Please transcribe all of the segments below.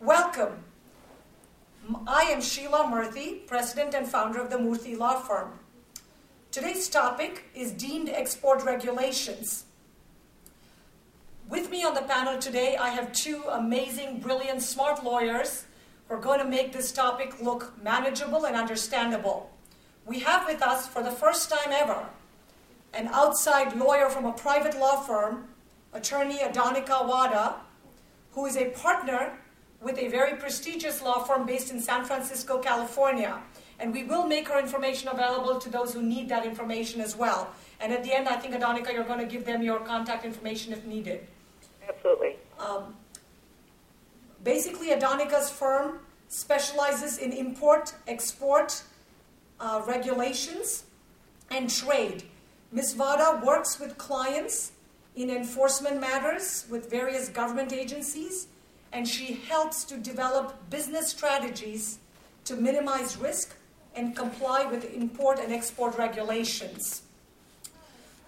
Welcome. I am Sheila Murthy, president and founder of the Murthy Law Firm. Today's topic is deemed export regulations. With me on the panel today, I have two amazing, brilliant, smart lawyers who are going to make this topic look manageable and understandable. We have with us, for the first time ever, an outside lawyer from a private law firm, attorney Adonika Wada, who is a partner with a very prestigious law firm based in San Francisco, California. And we will make her information available to those who need that information as well. And at the end, I think, Adonika, you're going to give them your contact information if needed. Absolutely. Um, basically, Adonika's firm specializes in import, export uh, regulations, and trade. Ms. Vada works with clients in enforcement matters with various government agencies, and she helps to develop business strategies to minimize risk and comply with import and export regulations.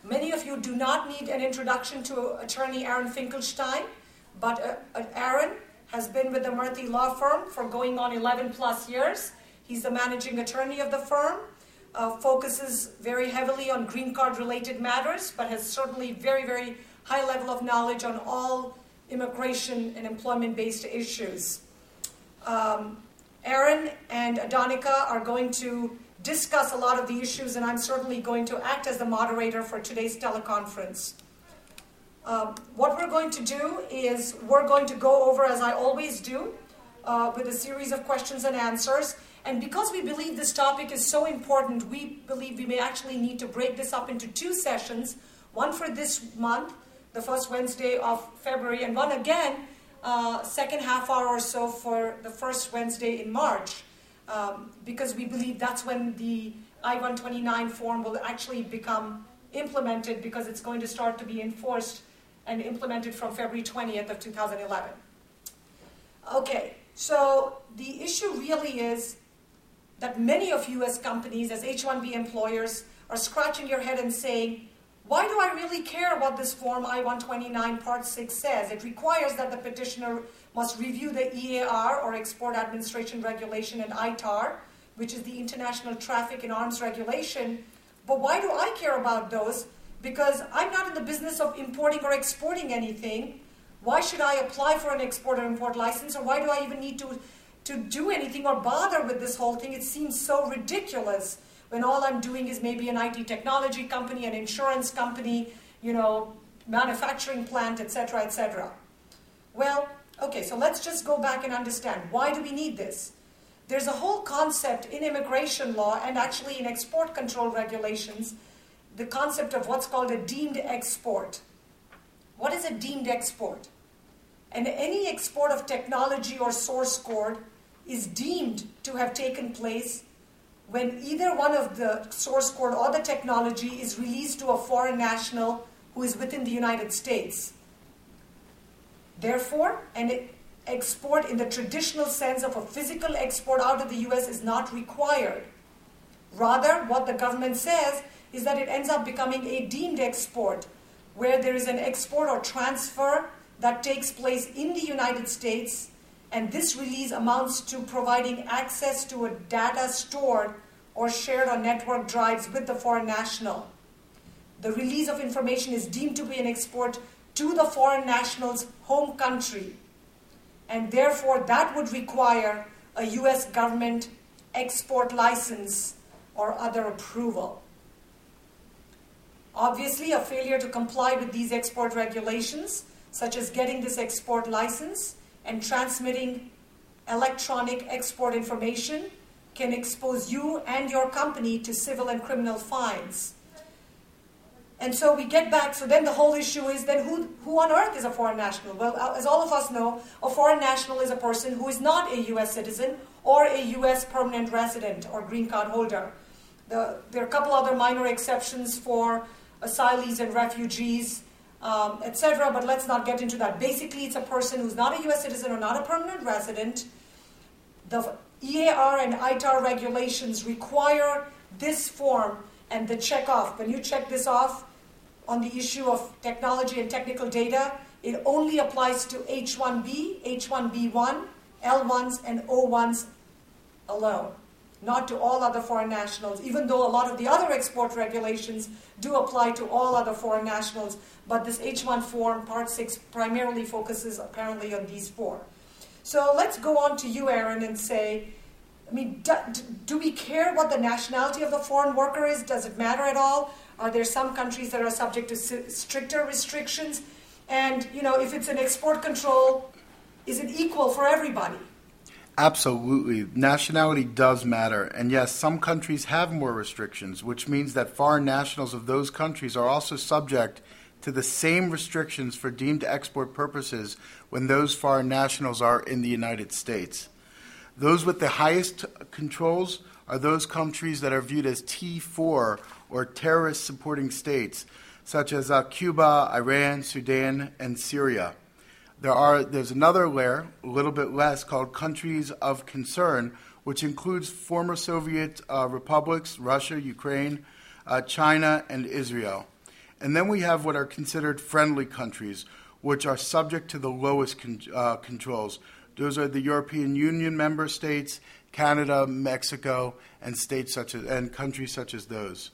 Many of you do not need an introduction to attorney Aaron Finkelstein, but uh, uh, Aaron has been with the Murthy Law Firm for going on 11 plus years. He's the managing attorney of the firm, uh, focuses very heavily on green card related matters, but has certainly very, very high level of knowledge on all immigration and employment based issues. Um, Aaron and Adonika are going to discuss a lot of the issues, and I'm certainly going to act as the moderator for today's teleconference. Um, what we're going to do is we're going to go over, as I always do, uh, with a series of questions and answers. And because we believe this topic is so important, we believe we may actually need to break this up into two sessions one for this month, the first Wednesday of February, and one again, uh, second half hour or so for the first Wednesday in March um, because we believe that's when the I-129 form will actually become implemented because it's going to start to be enforced and implemented from February 20th of 2011. Okay, so the issue really is that many of US companies as H-1B employers are scratching your head and saying, why do I really care what this Form I-129 Part 6 says? It requires that the petitioner must review the EAR or Export Administration Regulation and ITAR, which is the International Traffic in Arms Regulation. But why do I care about those? Because I'm not in the business of importing or exporting anything. Why should I apply for an export or import license, or why do I even need to, to do anything or bother with this whole thing? It seems so ridiculous when all I'm doing is maybe an IT technology company, an insurance company, you know, manufacturing plant, etc., etc. Well, Okay, so let's just go back and understand why do we need this? There's a whole concept in immigration law and actually in export control regulations, the concept of what's called a deemed export. What is a deemed export? And any export of technology or source code is deemed to have taken place when either one of the source code or the technology is released to a foreign national who is within the United States. Therefore, an export in the traditional sense of a physical export out of the US is not required. Rather, what the government says is that it ends up becoming a deemed export, where there is an export or transfer that takes place in the United States, and this release amounts to providing access to a data stored or shared on network drives with the foreign national. The release of information is deemed to be an export to the foreign national's home country. And therefore, that would require a US government export license or other approval. Obviously, a failure to comply with these export regulations, such as getting this export license and transmitting electronic export information, can expose you and your company to civil and criminal fines. And so we get back, so then the whole issue is then who, who on earth is a foreign national? Well, uh, as all of us know, a foreign national is a person who is not a US citizen or a US permanent resident or green card holder. The, there are a couple other minor exceptions for asylees and refugees, um, etc., but let's not get into that. Basically, it's a person who's not a US citizen or not a permanent resident. The EAR and ITAR regulations require this form and the check off. When you check this off on the issue of technology and technical data, it only applies to H1B, H1B1, L1s and O1s alone, not to all other foreign nationals, even though a lot of the other export regulations do apply to all other foreign nationals. But this H1 form, Part 6, primarily focuses apparently on these four. So let's go on to you, Aaron, and say, I mean, do, do, we care what the nationality of the foreign worker is? Does it matter at all? Are there some countries that are subject to stricter restrictions? And, you know, if it's an export control, is it equal for everybody? Absolutely. Nationality does matter. And yes, some countries have more restrictions, which means that foreign nationals of those countries are also subject to the same restrictions for deemed export purposes when those foreign nationals are in the United States. Those with the highest controls are those countries that are viewed as T4 or terrorist supporting states, such as uh, Cuba, Iran, Sudan, and Syria. There are there's another layer, a little bit less, called countries of concern, which includes former Soviet uh, republics, Russia, Ukraine, uh, China, and Israel. And then we have what are considered friendly countries, which are subject to the lowest con- uh, controls. Those are the European Union member states, Canada, Mexico, and states such as and countries such as those.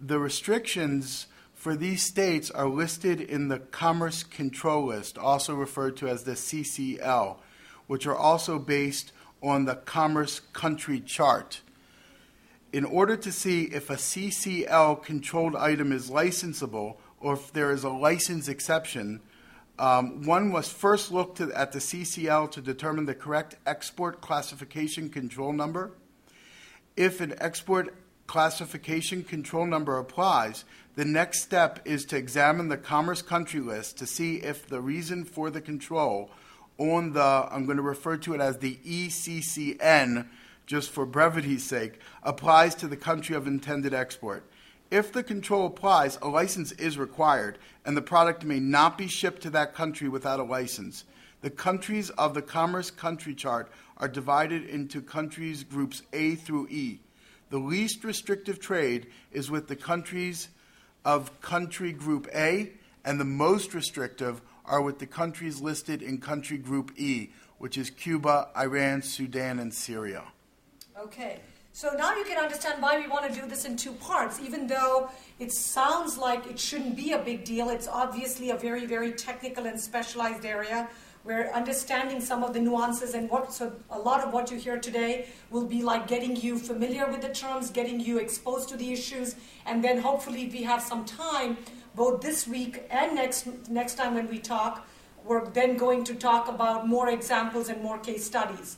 The restrictions for these states are listed in the Commerce Control List, also referred to as the CCL, which are also based on the Commerce Country Chart in order to see if a CCL controlled item is licensable or if there is a license exception, um, one must first look to, at the CCL to determine the correct export classification control number. If an export classification control number applies, the next step is to examine the Commerce Country List to see if the reason for the control on the, I'm going to refer to it as the ECCN, just for brevity's sake, applies to the country of intended export. If the control applies, a license is required, and the product may not be shipped to that country without a license. The countries of the Commerce Country Chart are divided into countries groups A through E. The least restrictive trade is with the countries of country group A, and the most restrictive are with the countries listed in country group E, which is Cuba, Iran, Sudan, and Syria. Okay. So now you can understand why we want to do this in two parts. Even though it sounds like it shouldn't be a big deal, it's obviously a very, very technical and specialized area where understanding some of the nuances and what, so a lot of what you hear today will be like getting you familiar with the terms, getting you exposed to the issues, and then hopefully we have some time, both this week and next, next time when we talk, we're then going to talk about more examples and more case studies.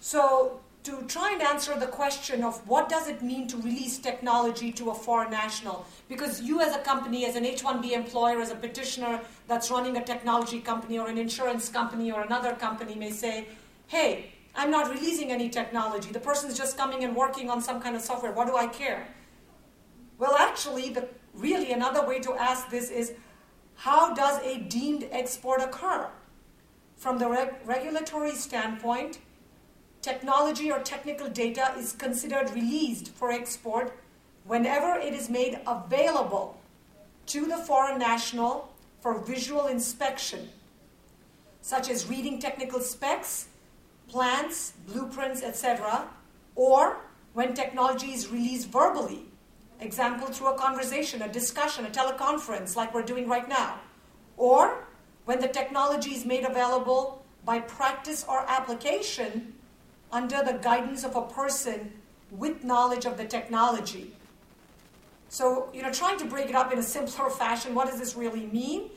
So to try and answer the question of what does it mean to release technology to a foreign national? Because you as a company as an h1b employer as a petitioner that's running a technology company or an insurance company or another company may say hey i'm not releasing any technology. The person's just coming and working on some kind of software. What do i care? Well actually the really another way to ask this is how does a deemed export occur? From the reg- regulatory standpoint technology or technical data is considered released for export whenever it is made available to the foreign national for visual inspection, such as reading technical specs, plans, blueprints, etc., or when technology is released verbally, example through a conversation, a discussion, a teleconference like we're doing right now, or when the technology is made available by practice or application under the guidance of a person with knowledge of the technology. So, you know, trying to break it up in a simpler fashion, what does this really mean?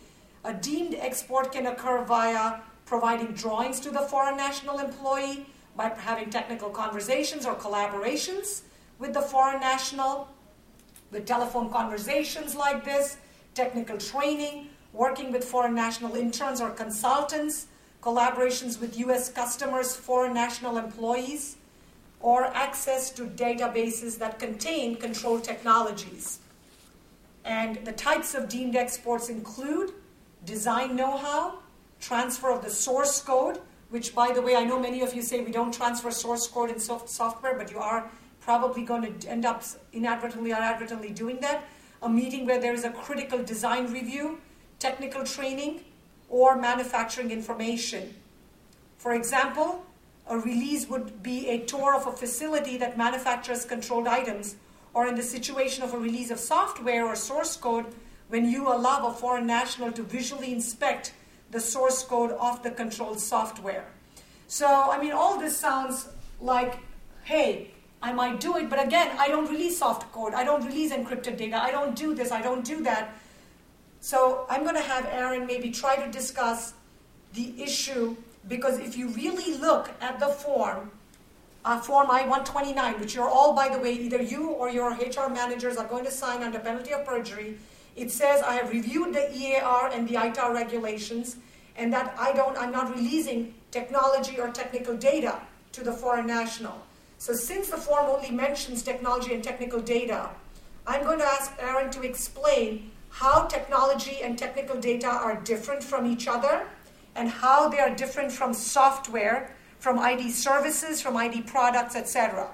A deemed export can occur via providing drawings to the foreign national employee, by having technical conversations or collaborations with the foreign national, with telephone conversations like this, technical training, working with foreign national interns or consultants, collaborations with US customers, foreign national employees, or access to databases that contain control technologies. And the types of deemed exports include design know how, transfer of the source code, which, by the way, I know many of you say we don't transfer source code in soft software, but you are probably going to end up inadvertently or inadvertently doing that. A meeting where there is a critical design review, technical training, or manufacturing information. For example, a release would be a tour of a facility that manufactures controlled items, or in the situation of a release of software or source code, when you allow a foreign national to visually inspect the source code of the controlled software. So, I mean, all this sounds like, hey, I might do it, but again, I don't release soft code. I don't release encrypted data. I don't do this. I don't do that. So I'm going to have Aaron maybe try to discuss the issue because if you really look at the form, uh, Form I-129, which you're all, by the way, either you or your HR managers are going to sign under penalty of perjury, it says I have reviewed the EAR and the ITAR regulations, and that I don't, I'm not releasing technology or technical data to the foreign national. So since the form only mentions technology and technical data, I'm going to ask Aaron to explain how technology and technical data are different from each other and how they are different from software, from IT services, from IT products, etc.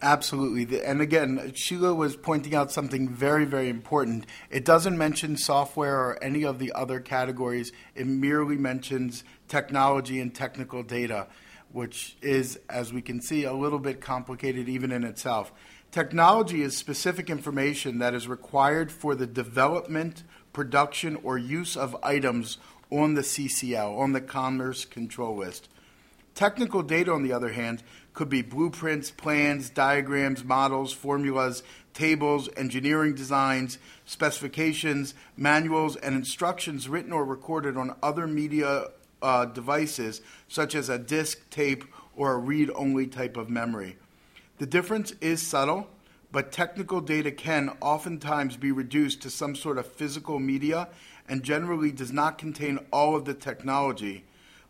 Absolutely. And again, Sheila was pointing out something very, very important. It doesn't mention software or any of the other categories, it merely mentions technology and technical data which is, as we can see, a little bit complicated even in itself. Technology is specific information that is required for the development, production, or use of items on the CCL, on the Commerce Control List. Technical data, on the other hand, could be blueprints, plans, diagrams, models, formulas, tables, engineering designs, specifications, manuals, and instructions written or recorded on other media uh, devices, such as a disk, tape, or a read only type of memory. The difference is subtle, but technical data can oftentimes be reduced to some sort of physical media and generally does not contain all of the technology,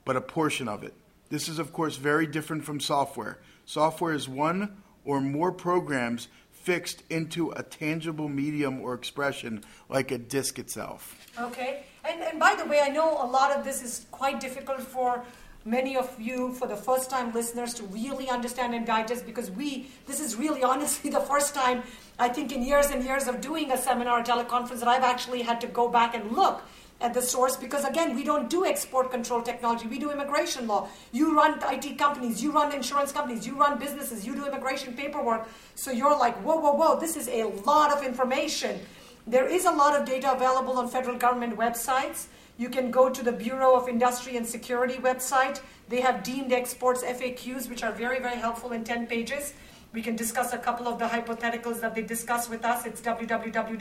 but a portion of it. This is, of course, very different from software. Software is one or more programs fixed into a tangible medium or expression like a disk itself. Okay. And, and by the way, I know a lot of this is quite difficult for many of you, for the first time listeners, to really understand and digest because we, this is really honestly the first time, I think, in years and years of doing a seminar teleconference that I've actually had to go back and look at the source because again we don't do export control technology. We do immigration law. You run IT companies. You run insurance companies. You run businesses. You do immigration paperwork. So you're like whoa whoa whoa this is a lot of information. There is a lot of data available on federal government websites. You can go to the Bureau of Industry and Security website. They have deemed exports FAQs, which are very, very helpful in 10 pages. We can discuss a couple of the hypotheticals that they discuss with us. It's www.bis.gov,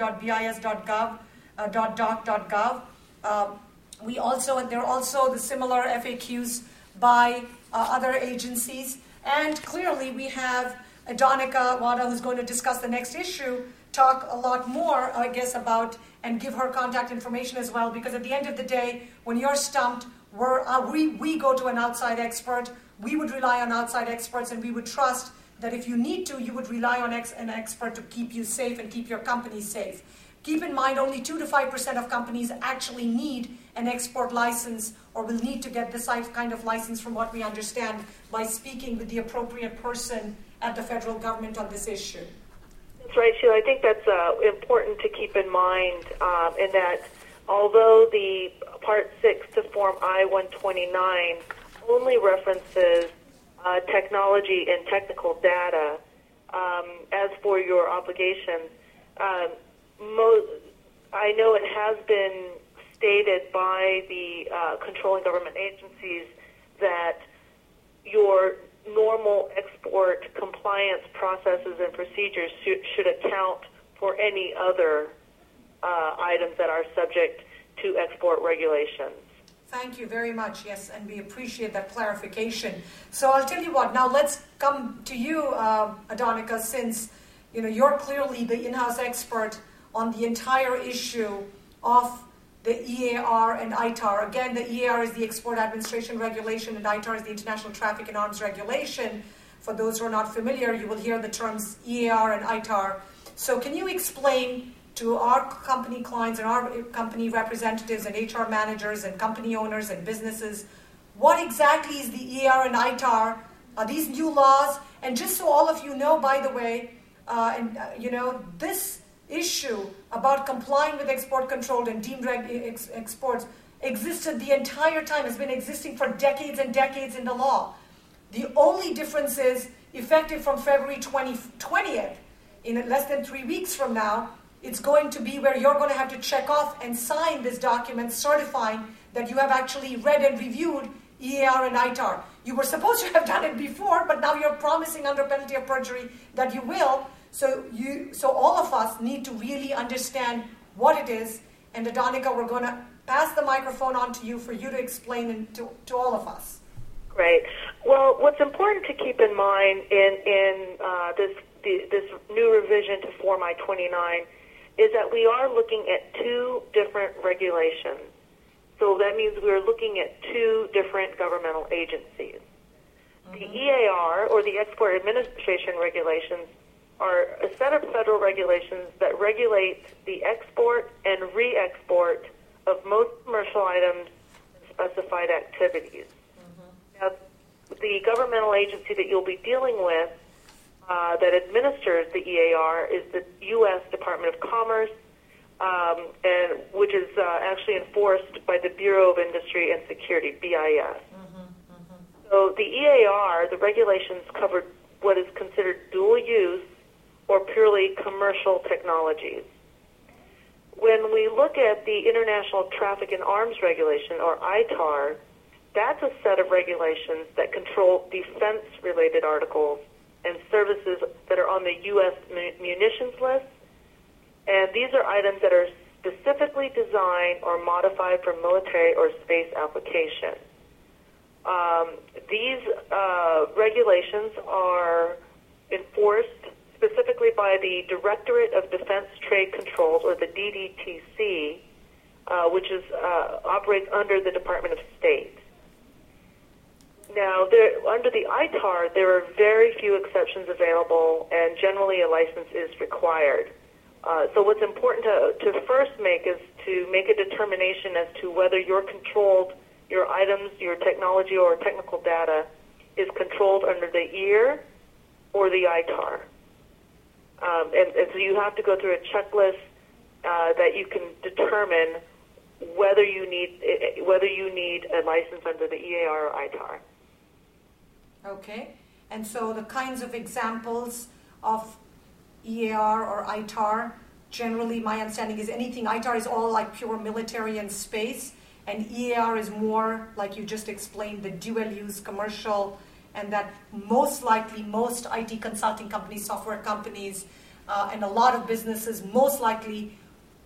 uh, Um, we also, there are also the similar FAQs by uh, other agencies. And clearly, we have Adonika Wada, who's going to discuss the next issue, talk a lot more, I guess, about and give her contact information as well. Because at the end of the day, when you're stumped, uh, we, we go to an outside expert. We would rely on outside experts, and we would trust that if you need to, you would rely on ex- an expert to keep you safe and keep your company safe. Keep in mind, only 2 to 5% of companies actually need an export license or will need to get this kind of license, from what we understand, by speaking with the appropriate person at the federal government on this issue. That's right, Sheila. I think that's uh, important to keep in mind um, in that although the Part 6 to Form I-129 only references uh, technology and technical data, um, as for your obligations, um, mo- I know it has been stated by the uh, controlling government agencies that your normal export compliance processes and procedures should, should account for any other uh, items that are subject to export regulations. Thank you very much. Yes, and we appreciate that clarification. So I'll tell you what. Now let's come to you, uh, Adonika, since you know you're clearly the in-house expert on the entire issue of the EAR and ITAR. Again, the EAR is the Export Administration Regulation, and ITAR is the International Traffic in Arms Regulation. For those who are not familiar, you will hear the terms EAR and ITAR. So, can you explain to our company clients and our company representatives and HR managers and company owners and businesses what exactly is the EAR and ITAR? Are these new laws? And just so all of you know, by the way, uh, and uh, you know, this issue about complying with export control and deemed reg- ex- exports existed the entire time, has been existing for decades and decades in the law. The only difference is effective from February 20, 20th, in less than three weeks from now, it's going to be where you're going to have to check off and sign this document certifying that you have actually read and reviewed EAR and ITAR. You were supposed to have done it before, but now you're promising under penalty of perjury that you will. So you, so all of us need to really understand what it is. And Adonica, we're going to pass the microphone on to you for you to explain to, to all of us. Great. Well, what's important to keep in mind in in uh, this the, this new revision to Form I-29 is that we are looking at two different regulations. So that means we're looking at two different governmental agencies. Mm-hmm. The EAR, or the Export Administration Regulations, are a set of federal regulations that regulate the export and re-export of most commercial items and specified activities. Mm-hmm. Now, the governmental agency that you'll be dealing with uh, that administers the EAR is the U.S. Department of Commerce, um, and which is uh, actually enforced by the Bureau of Industry and Security (BIS). Mm-hmm, mm-hmm. So the EAR, the regulations cover what is considered dual use or purely commercial technologies. When we look at the International Traffic in Arms Regulation, or ITAR, that's a set of regulations that control defense-related articles and services that are on the U.S. munitions list. And these are items that are specifically designed or modified for military or space application. Um, these uh, regulations are enforced specifically by the Directorate of Defense Trade Controls, or the DDTC, uh, which is uh, operates under the Department of State. Now, there, under the ITAR, there are very few exceptions available, and generally a license is required. Uh, so, what's important to, to first make is to make a determination as to whether your controlled, your items, your technology, or technical data is controlled under the EAR or the ITAR. Um, and, and, so, you have to go through a checklist uh, that you can determine whether you need whether you need a license under the EAR or ITAR. Okay, and so the kinds of examples of EAR or ITAR, generally my understanding is anything, ITAR is all like pure military and space, and EAR is more, like you just explained, the dual use commercial, and that most likely most IT consulting companies, software companies, uh, and a lot of businesses most likely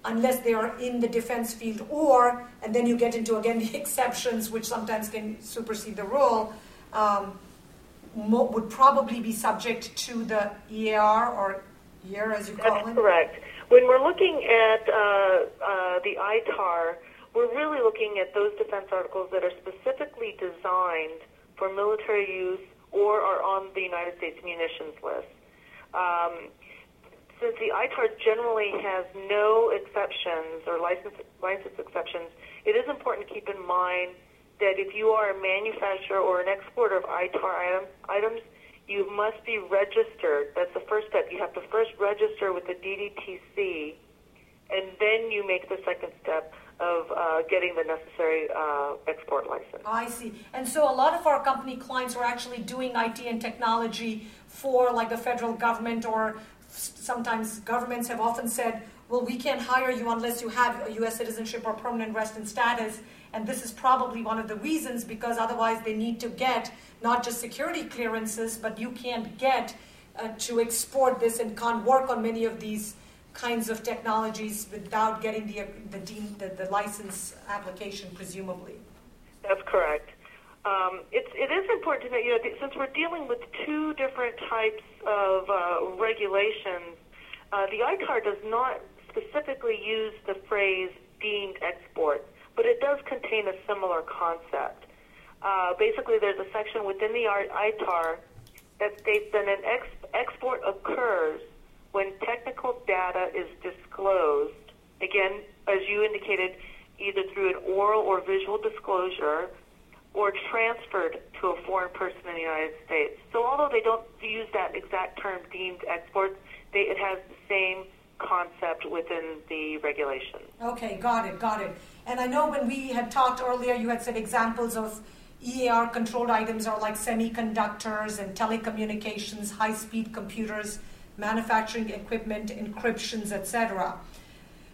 unless they are in the defense field or and then you get into again the exceptions which sometimes can supersede the rule um, mo- would probably be subject to the EAR or EAR as you call That's it? correct. When we're looking at uh, uh, the ITAR, we're really looking at those defense articles that are specifically designed for military use or are on the United States munitions list. Um, since the ITAR generally has no exceptions or license, license exceptions, it is important to keep in mind that if you are a manufacturer or an exporter of ITAR item, items, you must be registered. That's the first step. You have to first register with the DDTC, and then you make the second step of uh, getting the necessary uh, export license. I see. And so a lot of our company clients are actually doing IT and technology for like the federal government or sometimes governments have often said, well, we can't hire you unless you have a U.S. citizenship or permanent resident status. And this is probably one of the reasons because otherwise they need to get not just security clearances, but you can't get uh, to export this and can't work on many of these kinds of technologies without getting the, the, the, the license application, presumably. That's correct. Um, it's, it is important to know, you know, since we're dealing with two different types of uh, regulations, uh, the ITAR does not specifically use the phrase deemed export but it does contain a similar concept. Uh, basically, there's a section within the ITAR that states that an ex- export occurs when technical data is disclosed, again, as you indicated, either through an oral or visual disclosure or transferred to a foreign person in the United States. So although they don't use that exact term deemed exports, they, it has the same concept within the regulation. Okay, got it, got it. And I know when we had talked earlier, you had said examples of EAR controlled items are like semiconductors and telecommunications, high speed computers, manufacturing equipment, encryptions, etc.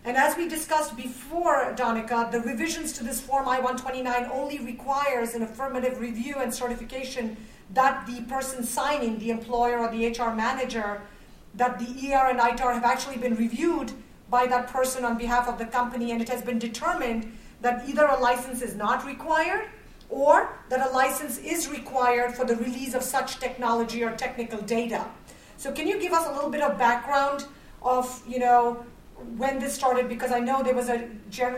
And as we discussed before, Danica, the revisions to this Form I-129 only requires an affirmative review and certification that the person signing, the employer or the HR manager, that the ER and ITAR have actually been reviewed by that person on behalf of the company, and it has been determined that either a license is not required or that a license is required for the release of such technology or technical data. So, can you give us a little bit of background of, you know, when this started because I know there was a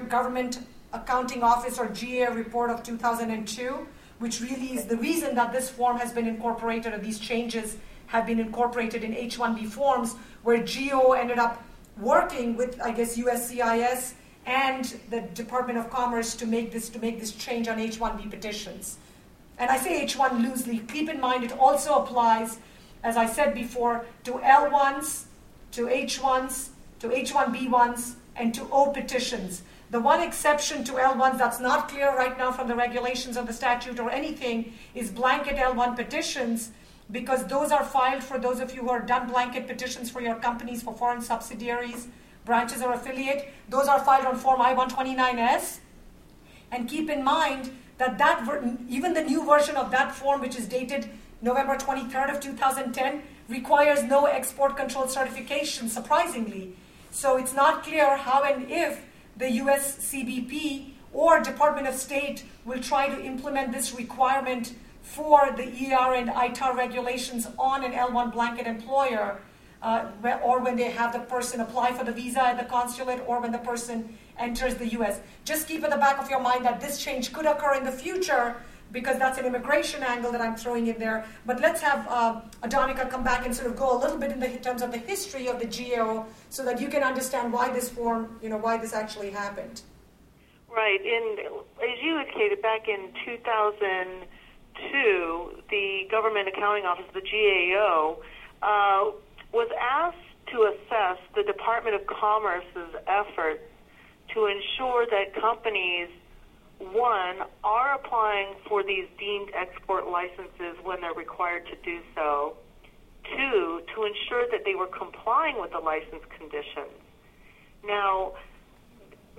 government accounting office or GA report of 2002, which really is the reason that this form has been incorporated or these changes have been incorporated in H-1B forms, where GAO ended up working with, I guess, USCIS and the Department of Commerce to make this to make this change on H-1B petitions. And I say H-1 loosely. Keep in mind it also applies, as I said before, to L-1s, to H-1s, to H1B1s, and to O petitions. The one exception to L1s that's not clear right now from the regulations of the statute or anything is blanket L1 petitions because those are filed for those of you who are done blanket petitions for your companies for foreign subsidiaries, branches, or affiliate. Those are filed on Form I-129S. And keep in mind that that ver- even the new version of that form, which is dated November 23rd of 2010, requires no export control certification, surprisingly. So it's not clear how and if the US CBP or Department of State will try to implement this requirement for the ER and ITAR regulations on an L1 blanket employer, uh, or when they have the person apply for the visa at the consulate, or when the person enters the US. Just keep in the back of your mind that this change could occur in the future because that's an immigration angle that I'm throwing in there. But let's have uh, Adonica come back and sort of go a little bit in, the, terms of the history of the GAO so that you can understand why this form, you know, why this actually happened. Right. And as you indicated, back in 2002, the Government Accounting Office, the GAO, uh, was asked to assess the Department of Commerce's efforts to ensure that companies – one, are applying for these deemed export licenses when they're required to do so. Two, to ensure that they were complying with the license conditions. Now,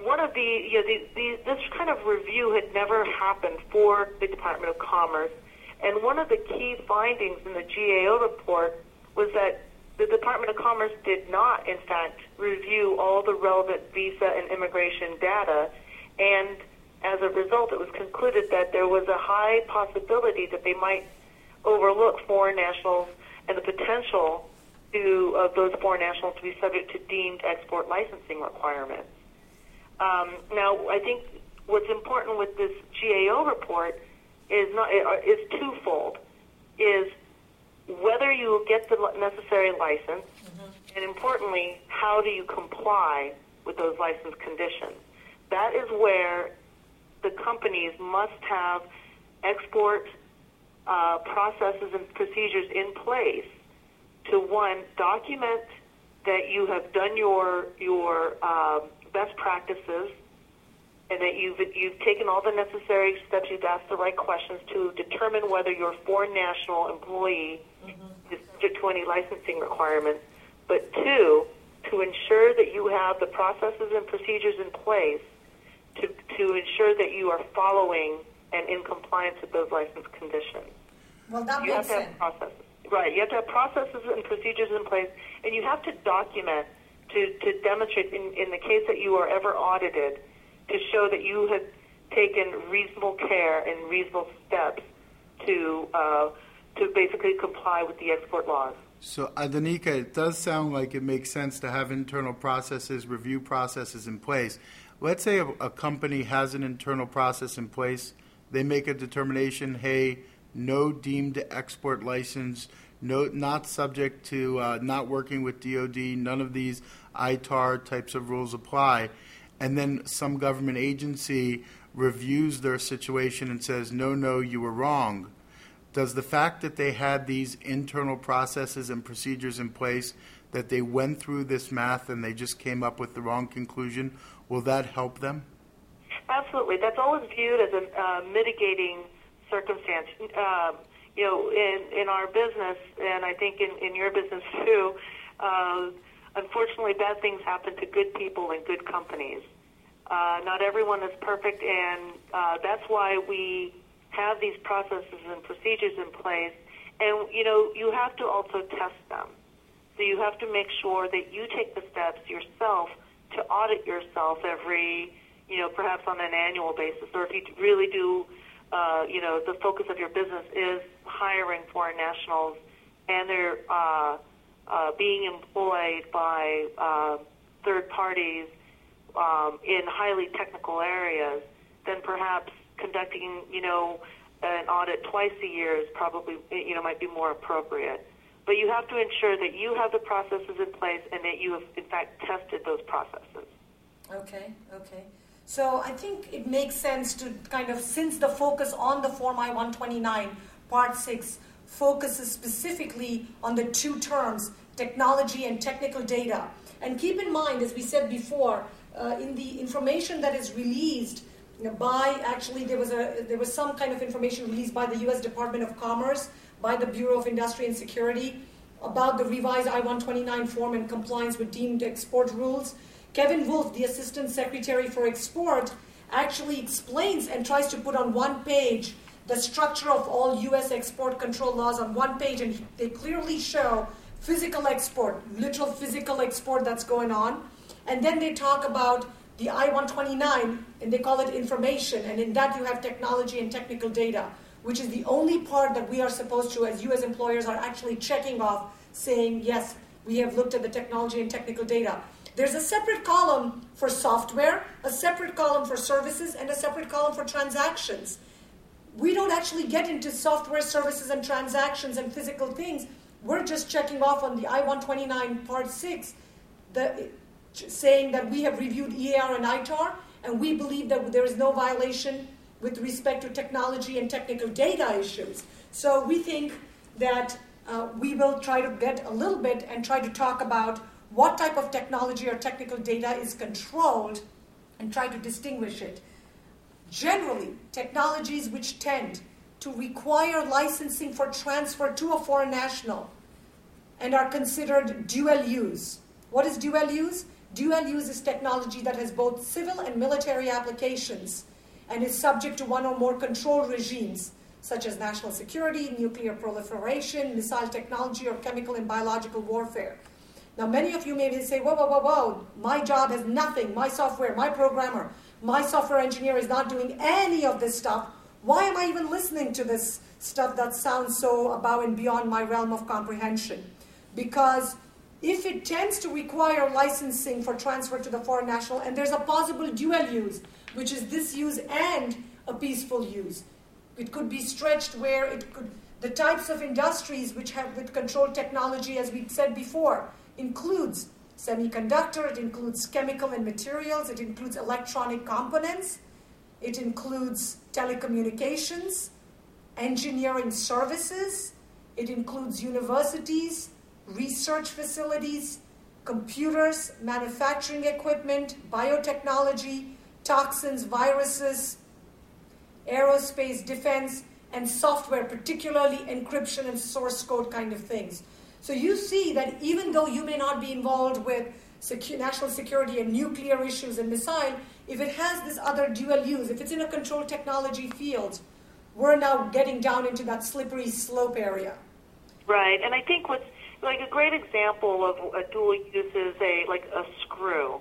one of the, you know, the, the, this kind of review had never happened for the Department of Commerce, and one of the key findings in the GAO report was that the Department of Commerce did not, in fact, review all the relevant visa and immigration data, and as a result, it was concluded that there was a high possibility that they might overlook foreign nationals and the potential to, of those foreign nationals to be subject to deemed export licensing requirements. Um, now, I think what's important with this GAO report is not is twofold: is whether you get the necessary license, mm-hmm. and importantly, how do you comply with those license conditions? That is where the companies must have export uh, processes and procedures in place to one document that you have done your your um, best practices and that you've you've taken all the necessary steps, you've asked the right questions to determine whether your foreign national employee mm-hmm. is subject to any licensing requirements. But two, to ensure that you have the processes and procedures in place to, to ensure that you are following and in compliance with those license conditions. Well, that you makes have to have processes. Right. You have to have processes and procedures in place, and you have to document to, to demonstrate, in, in the case that you are ever audited, to show that you have taken reasonable care and reasonable steps to uh, to basically comply with the export laws. So, Adanika, it does sound like it makes sense to have internal processes, review processes in place let's say a, a, company has an internal process in place, they make a determination, hey, no deemed export license, no, not subject to uh, not working with DoD, none of these ITAR types of rules apply, and then some government agency reviews their situation and says, no, no, you were wrong. Does the fact that they had these internal processes and procedures in place, that they went through this math and they just came up with the wrong conclusion, Will that help them? Absolutely. That's always viewed as a uh, mitigating circumstance. Uh, you know, in, in our business, and I think in, in your business too, uh, unfortunately, bad things happen to good people and good companies. Uh, not everyone is perfect, and uh, that's why we have these processes and procedures in place. And, you know, you have to also test them. So you have to make sure that you take the steps yourself to audit yourself every, you know, perhaps on an annual basis, or if you really do, uh, you know, the focus of your business is hiring foreign nationals and they're uh, uh, being employed by uh, third parties um, in highly technical areas, then perhaps conducting, you know, an audit twice a year is probably, you know, might be more appropriate. But you have to ensure that you have the processes in place and that you have, in fact, tested those processes. Okay, okay. So I think it makes sense to kind of, since the focus on the Form I-129, Part 6, focuses specifically on the two terms, technology and technical data. And keep in mind, as we said before, uh, in the information that is released by actually there was a there was some kind of information released by the U.S. Department of Commerce by the Bureau of Industry and Security about the revised I-129 form and compliance with deemed export rules. Kevin Wolf, the Assistant Secretary for Export, actually explains and tries to put on one page the structure of all U.S. export control laws on one page, and they clearly show physical export, literal physical export that's going on. And then they talk about the I-129, and they call it information, and in that you have technology and technical data, which is the only part that we are supposed to, as you as employers, are actually checking off, saying, yes, we have looked at the technology and technical data. There's a separate column for software, a separate column for services, and a separate column for transactions. We don't actually get into software services and transactions and physical things. We're just checking off on the I-129 Part 6 the, saying that we have reviewed EAR and ITAR, and we believe that there is no violation with respect to technology and technical data issues. So we think that uh, we will try to get a little bit and try to talk about what type of technology or technical data is controlled and try to distinguish it. Generally, technologies which tend to require licensing for transfer to a foreign national and are considered dual use. What is dual use? Dual use is technology that has both civil and military applications and is subject to one or more control regimes, such as national security, nuclear proliferation, missile technology, or chemical and biological warfare. Now, many of you may say, whoa, whoa, whoa, whoa, my job has nothing, my software, my programmer, my software engineer is not doing any of this stuff. Why am I even listening to this stuff that sounds so above and beyond my realm of comprehension? Because if it tends to require licensing for transfer to the foreign national, and there's a possible dual use, which is this use and a peaceful use. It could be stretched where it could, the types of industries which have with controlled technology, as we said before, includes semiconductor, it includes chemical and materials, it includes electronic components, it includes telecommunications, engineering services, it includes universities, research facilities, computers, manufacturing equipment, biotechnology, toxins, viruses, aerospace, defense, and software, particularly encryption and source code kind of things. So you see that even though you may not be involved with secu- national security and nuclear issues and missile, if it has this other dual use, if it's in a controlled technology field, we're now getting down into that slippery slope area. Right, and I think what's like a great example of a dual use is a like a screw,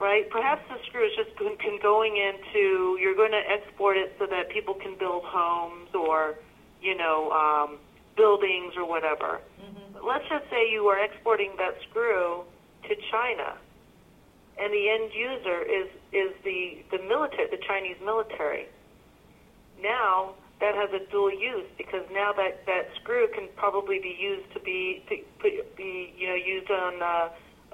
right? Perhaps the screw is just can going into you're going to export it so that people can build homes or you know um, buildings or whatever. Mm-hmm. Let's just say you are exporting that screw to China, and the end user is is the the military, the Chinese military. Now that has a dual use because now that that screw can probably be used to be to be you know used on uh,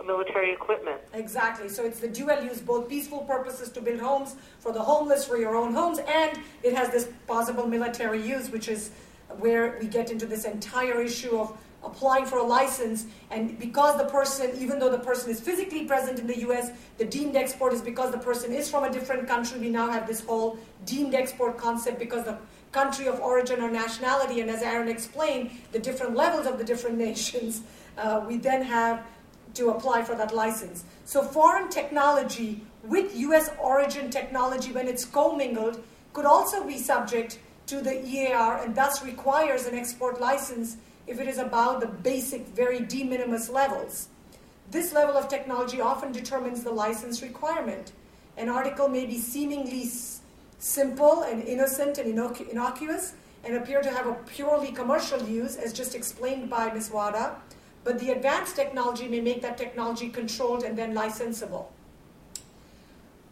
military equipment. Exactly. So it's the dual use, both peaceful purposes to build homes for the homeless, for your own homes, and it has this possible military use, which is where we get into this entire issue of applying for a license, and because the person, even though the person is physically present in the US, the deemed export is because the person is from a different country. We now have this whole deemed export concept because the country of origin or nationality, and as Aaron explained, the different levels of the different nations, uh, we then have to apply for that license. So foreign technology with US origin technology, when it's commingled, could also be subject to the EAR and thus requires an export license if it is about the basic, very de minimis levels. This level of technology often determines the license requirement. An article may be seemingly simple and innocent and innocu- innocuous and appear to have a purely commercial use, as just explained by Ms. Wada, but the advanced technology may make that technology controlled and then licensable.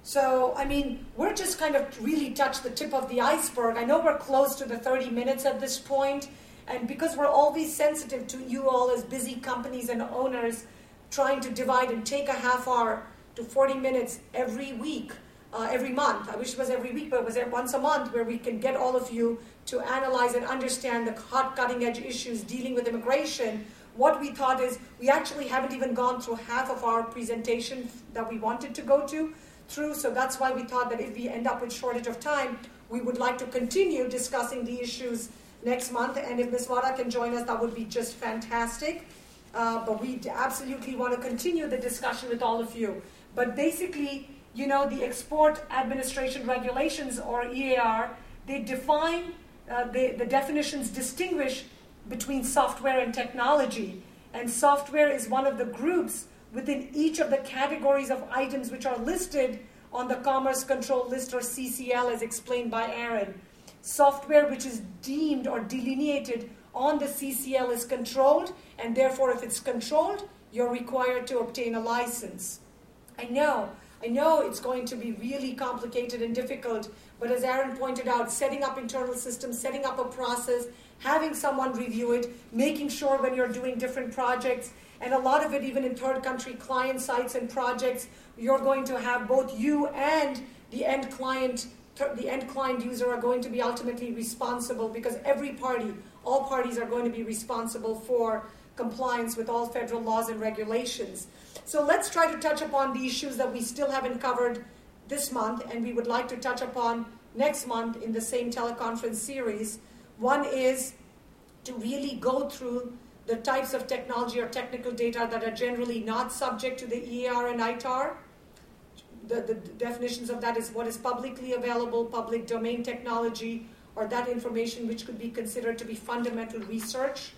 So, I mean, we're just kind of really touched the tip of the iceberg. I know we're close to the 30 minutes at this point, and because we're always sensitive to you all as busy companies and owners trying to divide and take a half hour to 40 minutes every week, uh, every month. I wish it was every week, but it was once a month where we can get all of you to analyze and understand the hot cutting edge issues dealing with immigration. What we thought is we actually haven't even gone through half of our presentation that we wanted to go to through. So that's why we thought that if we end up with shortage of time, we would like to continue discussing the issues next month. And if Ms. Wada can join us, that would be just fantastic. Uh, but we absolutely want to continue the discussion with all of you. But basically, you know, the Export Administration Regulations, or EAR, they define, uh, they, the definitions distinguish between software and technology. And software is one of the groups within each of the categories of items which are listed on the Commerce Control List or CCL as explained by Aaron. Software which is deemed or delineated on the CCL is controlled, and therefore, if it's controlled, you're required to obtain a license. I know, I know it's going to be really complicated and difficult, but as Aaron pointed out, setting up internal systems, setting up a process, having someone review it, making sure when you're doing different projects, and a lot of it, even in third country client sites and projects, you're going to have both you and the end client, the end client user are going to be ultimately responsible because every party, all parties are going to be responsible for compliance with all federal laws and regulations. So let's try to touch upon the issues that we still haven't covered this month and we would like to touch upon next month in the same teleconference series. One is to really go through the types of technology or technical data that are generally not subject to the EAR and ITAR. The, the definitions of that is what is publicly available, public domain technology, or that information which could be considered to be fundamental research.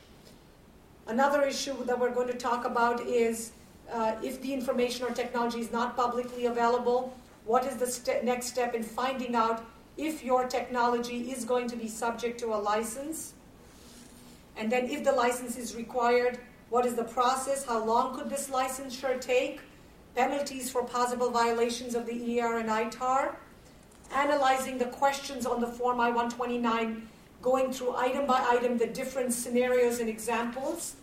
Another issue that we're going to talk about is uh, if the information or technology is not publicly available, what is the next step in finding out if your technology is going to be subject to a license? And then, if the license is required, what is the process? How long could this licensure take? Penalties for possible violations of the EAR and ITAR. Analyzing the questions on the Form I 129, going through item by item the different scenarios and examples,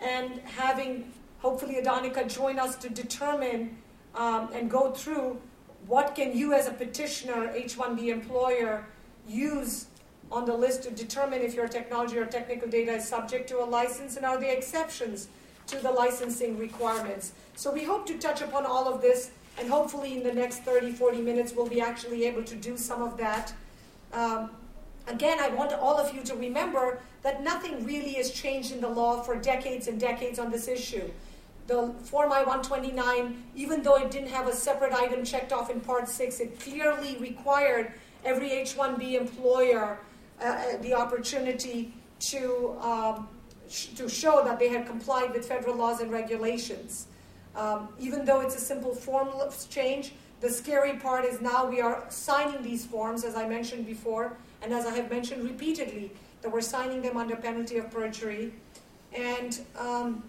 and having hopefully Adonica join us to determine um, and go through what can you as a petitioner, H-1B employer, use on the list to determine if your technology or technical data is subject to a license and are there exceptions to the licensing requirements. So we hope to touch upon all of this and hopefully in the next 30, 40 minutes we'll be actually able to do some of that. Um, again, I want all of you to remember that nothing really has changed in the law for decades and decades on this issue. The Form I-129, even though it didn't have a separate item checked off in Part 6, it clearly required every H-1B employer uh, uh, the opportunity to, um, sh- to show that they had complied with federal laws and regulations. Um, even though it's a simple form change, the scary part is now we are signing these forms, as I mentioned before, and as I have mentioned repeatedly, that we're signing them under penalty of perjury. And um,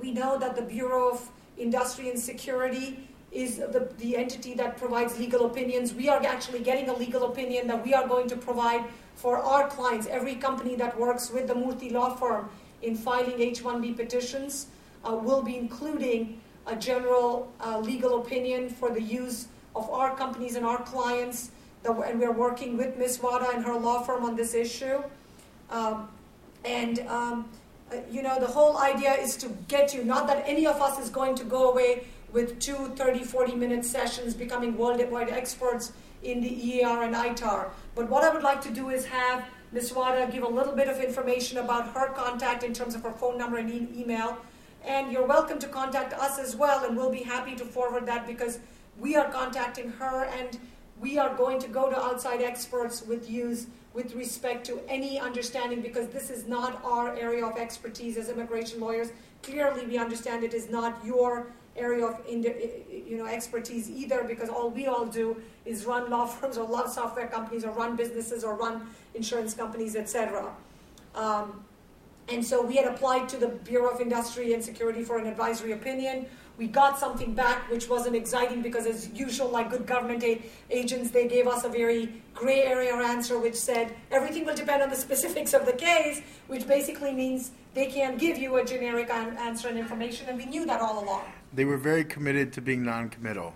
we know that the Bureau of Industry and Security is the, the entity that provides legal opinions. We are actually getting a legal opinion that we are going to provide for our clients, every company that works with the Murthy law firm in filing H-1B petitions uh, will be including a general uh, legal opinion for the use of our companies and our clients. That, and we're working with Ms. Wada and her law firm on this issue. Um, and um, uh, you know, the whole idea is to get you, not that any of us is going to go away with two 30, 40 minute sessions becoming worldwide experts in the EAR and ITAR. But what I would like to do is have Ms. Wada give a little bit of information about her contact in terms of her phone number and e- email. And you're welcome to contact us as well, and we'll be happy to forward that because we are contacting her and we are going to go to outside experts with use with respect to any understanding because this is not our area of expertise as immigration lawyers. Clearly, we understand it is not your area of you know expertise either because all we all do is run law firms or law software companies or run businesses or run insurance companies, etc. Um, and so we had applied to the Bureau of Industry and Security for an advisory opinion. We got something back which wasn't exciting because, as usual, like good government a- agents, they gave us a very gray area answer which said everything will depend on the specifics of the case, which basically means they can't give you a generic an- answer and information, and we knew that all along. They were very committed to being non-committal.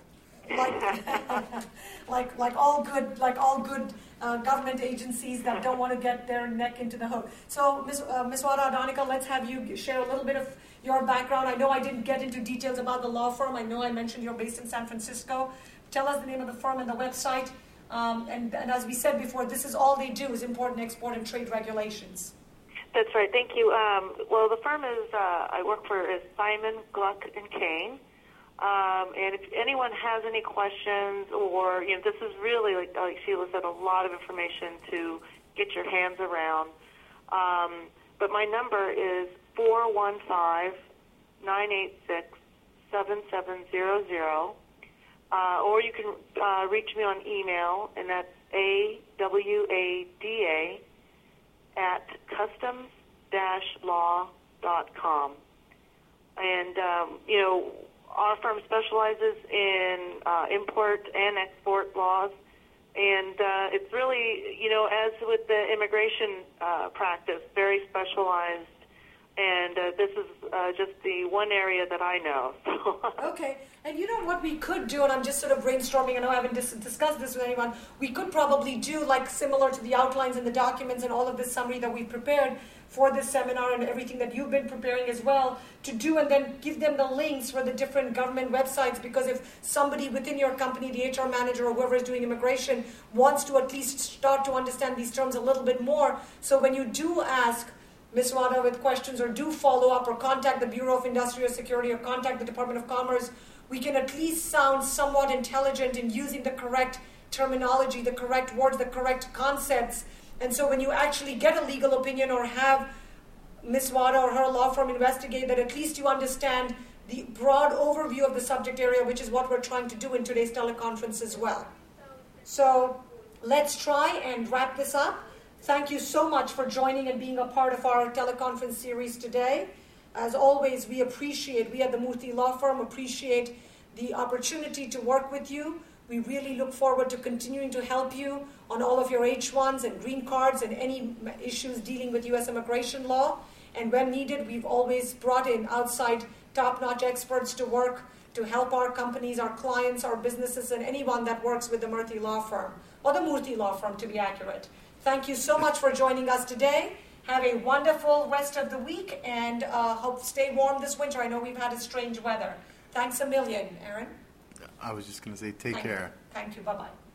Like, like, like all good, like all good uh, government agencies that don't want to get their neck into the hook. So, Ms. Uh, Ms. Wada Adonica, let's have you share a little bit of your background. I know I didn't get into details about the law firm. I know I mentioned you're based in San Francisco. Tell us the name of the firm and the website. Um, and, and as we said before, this is all they do is import and export and trade regulations. That's right. Thank you. Um, well, the firm is uh, I work for is Simon Gluck and Kane. Um, and if anyone has any questions, or you know, this is really like, like Sheila said, a lot of information to get your hands around. Um, but my number is four one five nine eight six seven seven zero zero, uh, or you can uh, reach me on email, and that's a w a d a at customs law dot com. And um, you know our firm specializes in uh, import and export laws, and uh, it's really, you know, as with the immigration uh, practice, very specialized. And uh, this is uh, just the one area that I know. okay, and you know what we could do, and I'm just sort of brainstorming. I know I haven't dis- discussed this with anyone. We could probably do like similar to the outlines and the documents and all of this summary that we've prepared for this seminar and everything that you've been preparing as well to do and then give them the links for the different government websites because if somebody within your company the hr manager or whoever is doing immigration wants to at least start to understand these terms a little bit more so when you do ask Ms. Wada with questions or do follow up or contact the Bureau of Industrial Security or contact the Department of Commerce, we can at least sound somewhat intelligent in using the correct terminology, the correct words, the correct concepts and so when you actually get a legal opinion or have Ms. Wada or her law firm investigate that, at least you understand the broad overview of the subject area, which is what we're trying to do in today's teleconference as well. So let's try and wrap this up. Thank you so much for joining and being a part of our teleconference series today. As always, we appreciate, we at the Murthy Law Firm appreciate the opportunity to work with you. We really look forward to continuing to help you on all of your H1s and green cards and any issues dealing with U.S. immigration law. And when needed, we've always brought in outside top notch experts to work to help our companies, our clients, our businesses, and anyone that works with the Murthy Law Firm, or the Murthy Law Firm to be accurate. Thank you so much for joining us today. Have a wonderful rest of the week and uh, hope stay warm this winter. I know we've had a strange weather. Thanks a million, Aaron. I was just going to say, take Thank care. You. Thank you. Bye bye.